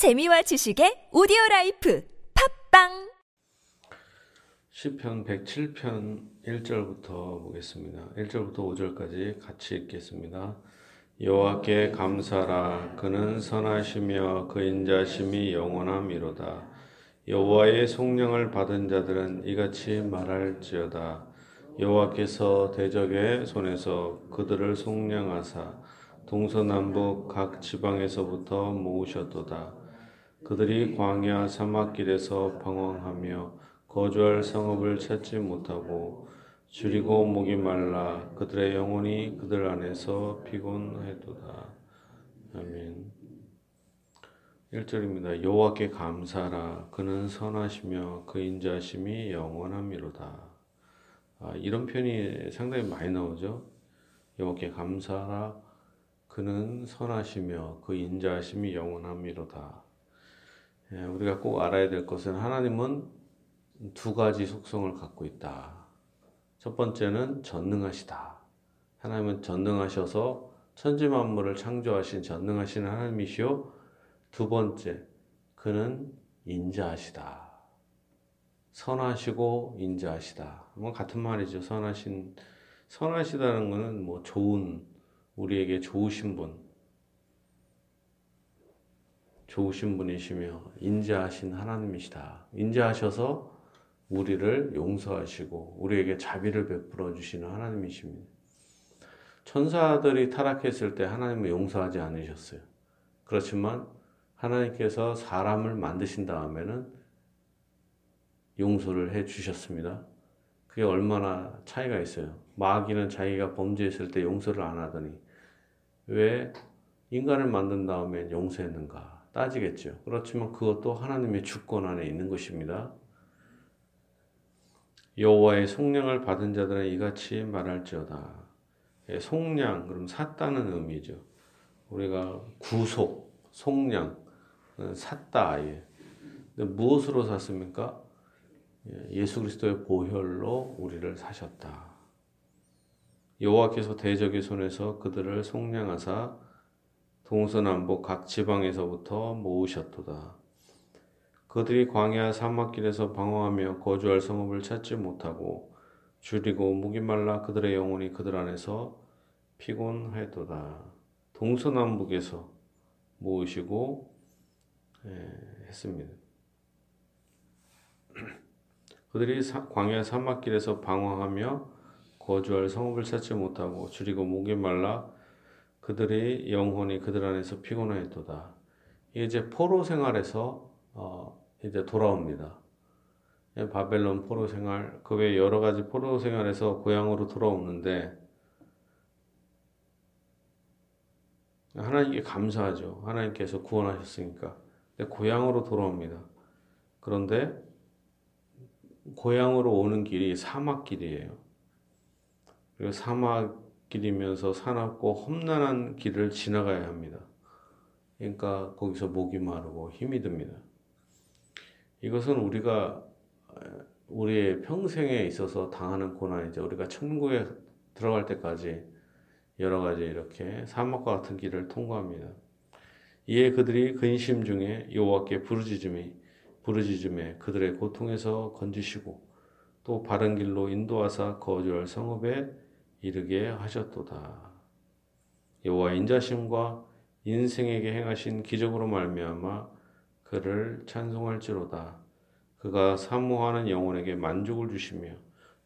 재미와 지식의 오디오 라이프 팟빵 시편 107편 1절부터 보겠습니다. 1절부터 5절까지 같이 읽겠습니다. 여호와께 감사하라 그는 선하시며 그 인자하심이 영원함이로다. 여호와의 속량을 받은 자들은 이같이 말할지어다. 여호와께서 대적의 손에서 그들을 속량하사 동서남북 각 지방에서부터 모으셨도다. 그들이 광야 사막길에서 방황하며 거주할 성읍을 찾지 못하고 줄이고 목이 말라 그들의 영혼이 그들 안에서 피곤해도다. 아멘. 1절입니다. 여호와께 감사라 그는 선하시며 그 인자심이 영원함이로다. 아, 이런 편이 상당히 많이 나오죠. 여호와께 감사라 그는 선하시며 그 인자심이 영원함이로다. 예, 우리가 꼭 알아야 될 것은 하나님은 두 가지 속성을 갖고 있다. 첫 번째는 전능하시다. 하나님은 전능하셔서 천지 만물을 창조하신 전능하신 하나님이시요. 두 번째, 그는 인자하시다. 선하시고 인자하시다. 뭐 같은 말이죠. 선하신 선하시다는 것은 뭐 좋은 우리에게 좋으신 분, 좋으신 분이시며 인자하신 하나님이시다. 인자하셔서 우리를 용서하시고 우리에게 자비를 베풀어 주시는 하나님이십니다. 천사들이 타락했을 때 하나님은 용서하지 않으셨어요. 그렇지만 하나님께서 사람을 만드신 다음에는 용서를 해 주셨습니다. 그게 얼마나 차이가 있어요. 마귀는 자기가 범죄했을 때 용서를 안 하더니 왜 인간을 만든 다음에 용서했는가? 따지겠죠. 그렇지만 그것도 하나님의 주권 안에 있는 것입니다. 여호와의 속량을 받은 자들은 이같이 말할지어다. 예, 속량 그럼 샀다는 의미죠. 우리가 구속, 속량, 어, 샀다. 예. 무엇으로 샀습니까? 예, 예수 그리스도의 보혈로 우리를 사셨다. 여호와께서 대적의 손에서 그들을 속량하사 동서 남북 각 지방에서부터 모으셨도다. 그들이 광야 사막길에서 방황하며 거주할 성읍을 찾지 못하고 줄이고 목이 말라 그들의 영혼이 그들 안에서 피곤하였도다. 동서남북에서 모으시고 예, 했습니다. 그들이 사, 광야 사막길에서 방황하며 거주할 성읍을 찾지 못하고 줄이고 목이 말라 그들의 영혼이 그들 안에서 피곤하였도다. 이제 포로 생활에서 어, 이제 돌아옵니다. 예, 바벨론 포로 생활, 그 외 여러 가지 포로 생활에서 고향으로 돌아오는데 하나님께 감사하죠. 하나님께서 구원하셨으니까. 고향으로 돌아옵니다. 그런데 고향으로 오는 길이 사막길이에요. 그리고 사막 길이면서 사납고 험난한 길을 지나가야 합니다. 그러니까 거기서 목이 마르고 힘이 듭니다. 이것은 우리가 우리의 평생에 있어서 당하는 고난이죠. 우리가 천국에 들어갈 때까지 여러 가지 이렇게 사막과 같은 길을 통과합니다. 이에 그들이 근심 중에 여호와께 부르짖음이 부르짖음에 그들의 고통에서 건지시고 또 바른 길로 인도하사 거주할 성읍에 이르게 하셨도다. 여호와 인자심과 인생에게 행하신 기적으로 말미암아 그를 찬송할지로다. 그가 사모하는 영혼에게 만족을 주시며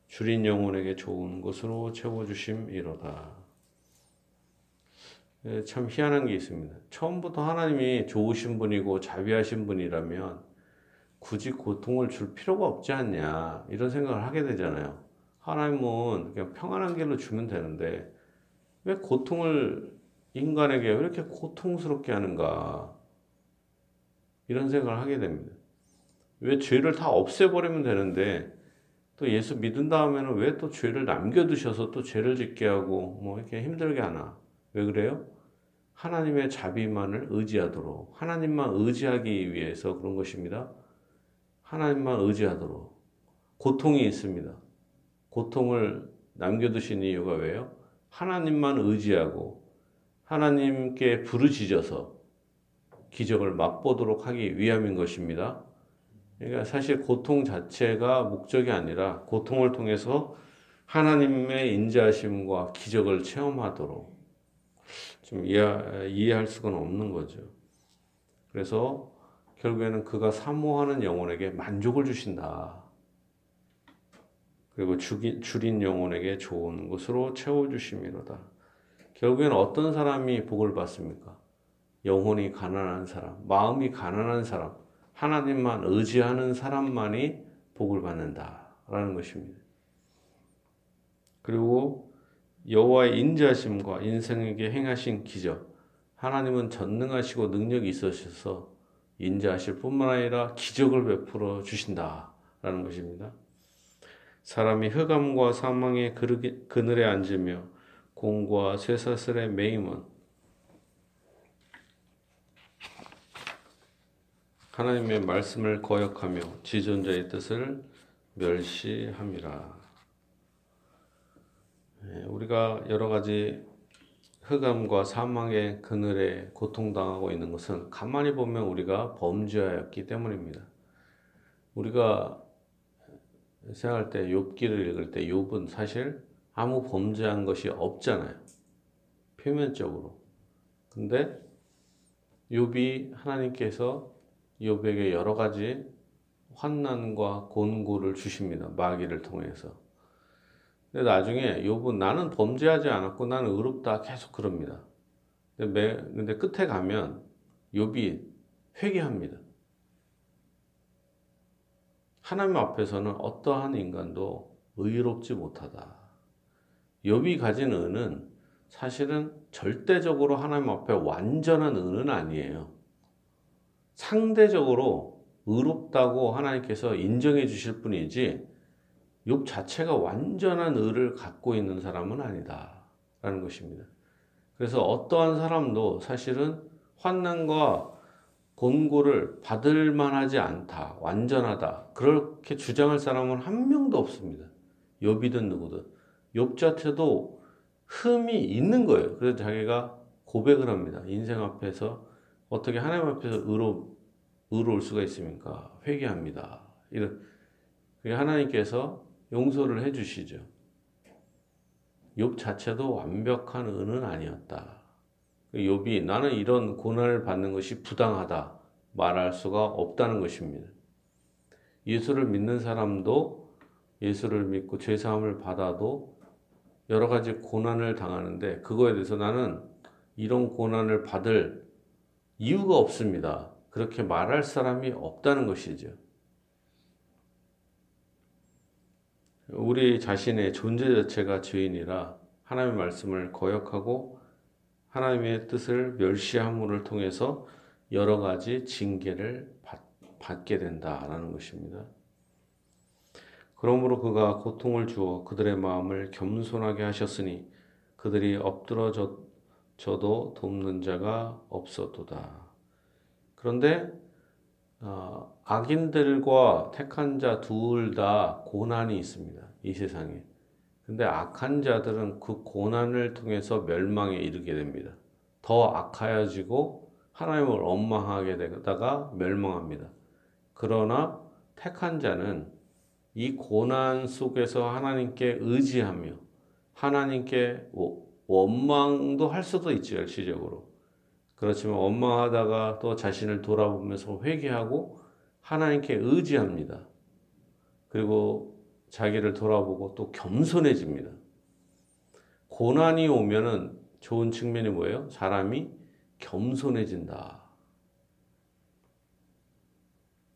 줄인 영혼에게 좋은 것으로 채워 주심이로다. 예, 참 희한한 게 있습니다. 처음부터 하나님이 좋으신 분이고 자비하신 분이라면 굳이 고통을 줄 필요가 없지 않냐 이런 생각을 하게 되잖아요. 하나님은 그냥 평안한 길로 주면 되는데 왜 고통을 인간에게 왜 이렇게 고통스럽게 하는가 이런 생각을 하게 됩니다. 왜 죄를 다 없애버리면 되는데 또 예수 믿은 다음에는 왜 또 죄를 남겨두셔서 또 죄를 짓게 하고 뭐 이렇게 힘들게 하나 왜 그래요? 하나님의 자비만을 의지하도록 하나님만 의지하기 위해서 그런 것입니다. 하나님만 의지하도록 고통이 있습니다. 고통을 남겨두신 이유가 왜요? 하나님만 의지하고 하나님께 부르짖어서 기적을 맛보도록 하기 위함인 것입니다. 그러니까 사실 고통 자체가 목적이 아니라 고통을 통해서 하나님의 인자하심과 기적을 체험하도록 좀 이해, 이해할 수가 없는 거죠. 그래서 결국에는 그가 사모하는 영혼에게 만족을 주신다. 그리고 줄인 영혼에게 좋은 것으로 채워주심이로다. 결국엔 어떤 사람이 복을 받습니까? 영혼이 가난한 사람, 마음이 가난한 사람, 하나님만 의지하는 사람만이 복을 받는다라는 것입니다. 그리고 여호와의 인자심과 인생에게 행하신 기적, 하나님은 전능하시고 능력이 있으셔서 인자하실 뿐만 아니라 기적을 베풀어 주신다라는 것입니다. 사람이 흑암과 사망의 그늘에 앉으며 공과 쇠사슬에 매임은 하나님의 말씀을 거역하며 지존자의 뜻을 멸시함이라. 예, 우리가 여러 가지 흑암과 사망의 그늘에 고통당하고 있는 것은 가만히 보면 우리가 범죄하였기 때문입니다. 우리가 생각할 때 욥기를 읽을 때 욥은 사실 아무 범죄한 것이 없잖아요. 표면적으로. 근데 욥이 하나님께서 욥에게 여러 가지 환난과 곤고를 주십니다. 마귀를 통해서. 근데 나중에 욥은 나는 범죄하지 않았고 나는 의롭다 계속 그럽니다. 근데, 근데 끝에 가면 욥이 회개합니다. 하나님 앞에서는 어떠한 인간도 의롭지 못하다. 욥이 가진 은은 사실은 절대적으로 하나님 앞에 완전한 은은 아니에요. 상대적으로 의롭다고 하나님께서 인정해 주실 뿐이지 욥 자체가 완전한 의를 갖고 있는 사람은 아니다 라는 것입니다. 그래서 어떠한 사람도 사실은 환난과 곤고를 받을 만하지 않다, 완전하다 그렇게 주장할 사람은 한 명도 없습니다. 욥이든 누구든 욥 자체도 흠이 있는 거예요. 그래서 자기가 고백을 합니다. 인생 앞에서 어떻게 하나님 앞에서 의로 의로울 수가 있습니까? 회개합니다. 이런 하나님께서 용서를 해주시죠. 욥 자체도 완벽한 은은 아니었다. 욥이 나는 이런 고난을 받는 것이 부당하다 말할 수가 없다는 것입니다. 예수를 믿는 사람도 예수를 믿고 죄 사함을 받아도 여러 가지 고난을 당하는데 그거에 대해서 나는 이런 고난을 받을 이유가 없습니다. 그렇게 말할 사람이 없다는 것이죠. 우리 자신의 존재 자체가 죄인이라 하나님의 말씀을 거역하고 하나님의 뜻을 멸시함을 통해서 여러 가지 징계를 받, 게 된다라는 것입니다. 그러므로 그가 고통을 주어 그들의 마음을 겸손하게 하셨으니 그들이 엎드러져도 돕는 자가 없었도다. 그런데 어, 악인들과 택한 자 둘 다 고난이 있습니다. 이 세상에. 근데 악한 자들은 그 고난을 통해서 멸망에 이르게 됩니다. 더 악하여지고 하나님을 원망하게 되다가 멸망합니다. 그러나 택한 자는 이 고난 속에서 하나님께 의지하며 하나님께 원망도 할 수도 있죠, 일시적으로. 그렇지만 원망하다가 또 자신을 돌아보면서 회개하고 하나님께 의지합니다. 그리고 자기를 돌아보고 또 겸손해집니다. 고난이 오면은 좋은 측면이 뭐예요? 사람이 겸손해진다.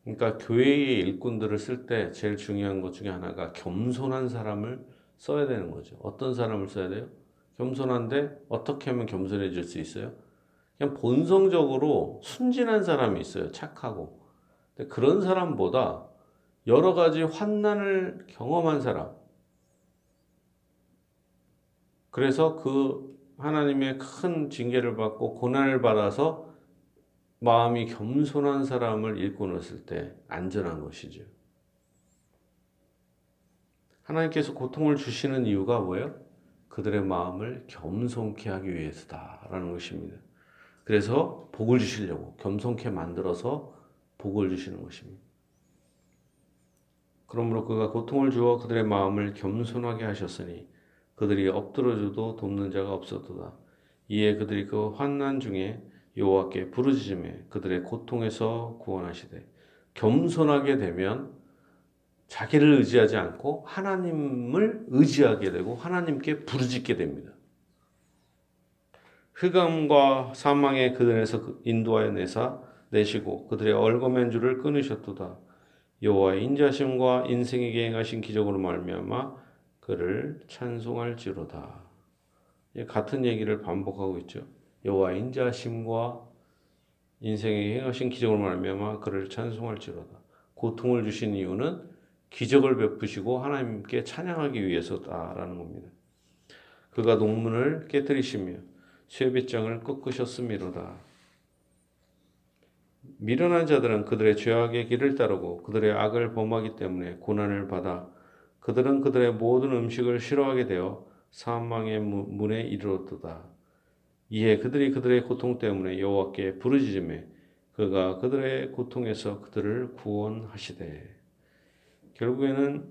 그러니까 교회의 일꾼들을 쓸 때 제일 중요한 것 중에 하나가 겸손한 사람을 써야 되는 거죠. 어떤 사람을 써야 돼요? 겸손한데 어떻게 하면 겸손해질 수 있어요? 그냥 본성적으로 순진한 사람이 있어요. 착하고. 그런 사람보다 여러 가지 환난을 경험한 사람. 그래서 그 하나님의 큰 징계를 받고 고난을 받아서 마음이 겸손한 사람을 일궈놓았을 때 안전한 것이죠. 하나님께서 고통을 주시는 이유가 뭐예요? 그들의 마음을 겸손케 하기 위해서다라는 것입니다. 그래서 복을 주시려고 겸손케 만들어서 복을 주시는 것입니다. 그러므로 그가 고통을 주어 그들의 마음을 겸손하게 하셨으니 그들이 엎드러져도 돕는 자가 없었도다. 이에 그들이 그 환난 중에 여호와께 부르짖음에 그들의 고통에서 구원하시되 겸손하게 되면 자기를 의지하지 않고 하나님을 의지하게 되고 하나님께 부르짖게 됩니다. 흑암과 사망의 그들에서 그 인도하여 내사 내시고 그들의 얼거맨 줄을 끊으셨도다. 여호와의 인자심과 인생에게 행하신 기적으로 말미암아 그를 찬송할지로다. 같은 얘기를 반복하고 있죠. 여호와의 인자심과 인생에게 행하신 기적으로 말미암아 그를 찬송할지로다. 고통을 주신 이유는 기적을 베푸시고 하나님께 찬양하기 위해서다라는 겁니다. 그가 농문을 깨뜨리시며 쇠빗장을 꺾으셨음이로다. 미련한 자들은 그들의 죄악의 길을 따르고 그들의 악을 범하기 때문에 고난을 받아 그들은 그들의 모든 음식을 싫어하게 되어 사망의 문에 이르렀도다. 이에 그들이 그들의 고통 때문에 여호와께 부르짖음에 그가 그들의 고통에서 그들을 구원하시되 결국에는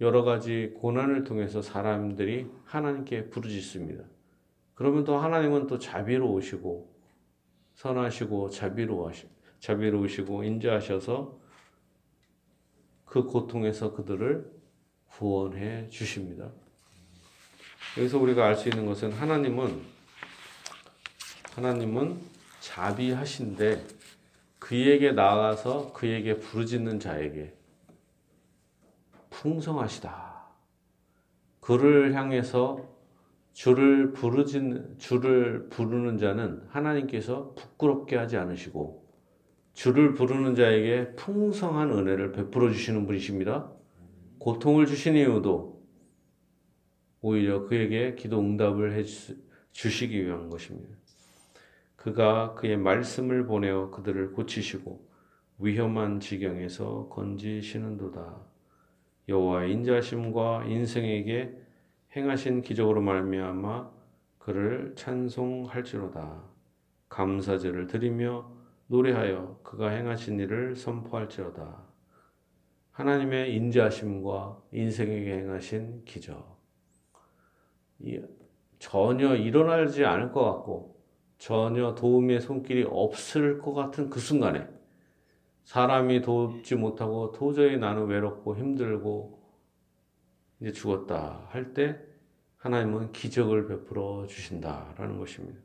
여러 가지 고난을 통해서 사람들이 하나님께 부르짖습니다. 그러면 또 하나님은 또 자비로우시고 선하시고 자비로우시, 자비로우시고 인자하셔서 그 고통에서 그들을 구원해 주십니다. 여기서 우리가 알 수 있는 것은 하나님은 하나님은 자비하신데 그에게 나아가서 그에게 부르짖는 자에게 풍성하시다. 그를 향해서 주를 부르짖는 주를 부르는 자는 하나님께서 부끄럽게 하지 않으시고 주를 부르는 자에게 풍성한 은혜를 베풀어 주시는 분이십니다. 고통을 주신 이유도 오히려 그에게 기도 응답을 해 주시기 위한 것입니다. 그가 그의 말씀을 보내어 그들을 고치시고 위험한 지경에서 건지시는도다. 여호와의 인자심과 인생에게 행하신 기적으로 말미암아 그를 찬송할지로다. 감사제를 드리며 노래하여 그가 행하신 일을 선포할지어다. 하나님의 인자하심과 인생에게 행하신 기적. 전혀 일어나지 않을 것 같고 전혀 도움의 손길이 없을 것 같은 그 순간에 사람이 돕지 못하고 도저히 나는 외롭고 힘들고 이제 죽었다 할 때 하나님은 기적을 베풀어 주신다라는 것입니다.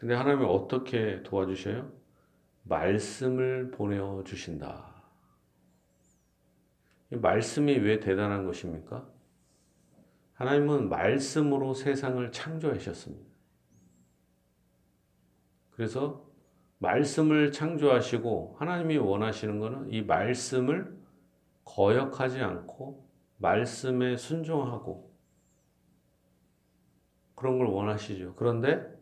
근데 하나님이 어떻게 도와주셔요? 말씀을 보내어 주신다. 말씀이 왜 대단한 것입니까? 하나님은 말씀으로 세상을 창조하셨습니다. 그래서 말씀을 창조하시고 하나님이 원하시는 것은 이 말씀을 거역하지 않고 말씀에 순종하고 그런 걸 원하시죠. 그런데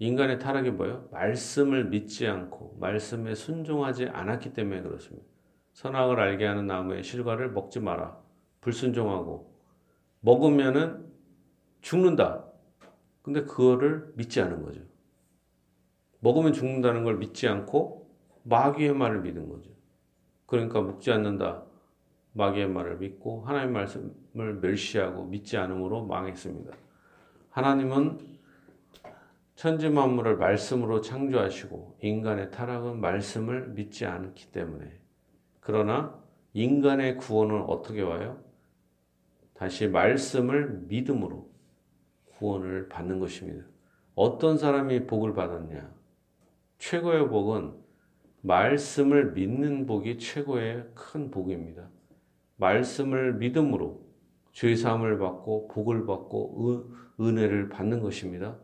인간의 타락이 뭐예요? 말씀을 믿지 않고 말씀에 순종하지 않았기 때문에 그렇습니다. 선악을 알게 하는 나무의 실과를 먹지 마라. 불순종하고 먹으면은 죽는다. 근데 그거를 믿지 않은 거죠. 먹으면 죽는다는 걸 믿지 않고 마귀의 말을 믿은 거죠. 그러니까 먹지 않는다. 마귀의 말을 믿고 하나님의 말씀을 멸시하고 믿지 않음으로 망했습니다. 하나님은 천지 만물을 말씀으로 창조하시고 인간의 타락은 말씀을 믿지 않기 때문에 그러나 인간의 구원은 어떻게 와요? 다시 말씀을 믿음으로 구원을 받는 것입니다. 어떤 사람이 복을 받았냐? 최고의 복은 말씀을 믿는 복이 최고의 큰 복입니다. 말씀을 믿음으로 죄 사함을 받고 복을 받고 은혜를 받는 것입니다.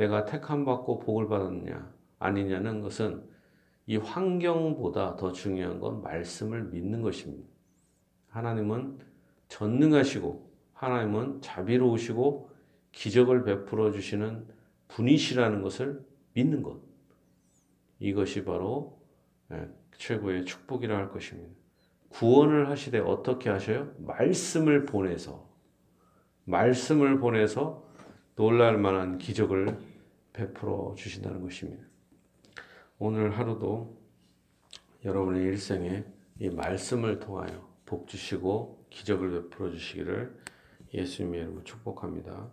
내가 택함 받고 복을 받았냐 아니냐는 것은 이 환경보다 더 중요한 건 말씀을 믿는 것입니다. 하나님은 전능하시고 하나님은 자비로우시고 기적을 베풀어 주시는 분이시라는 것을 믿는 것. 이것이 바로 예, 최고의 축복이라 할 것입니다. 구원을 하시되 어떻게 하셔요? 말씀을 보내서 말씀을 보내서 놀랄 만한 기적을 베풀어 주신다는 것입니다. 오늘 하루도 여러분의 일생에 이 말씀을 통하여 복 주시고 기적을 베풀어 주시기를 예수님의 이름으로 축복합니다.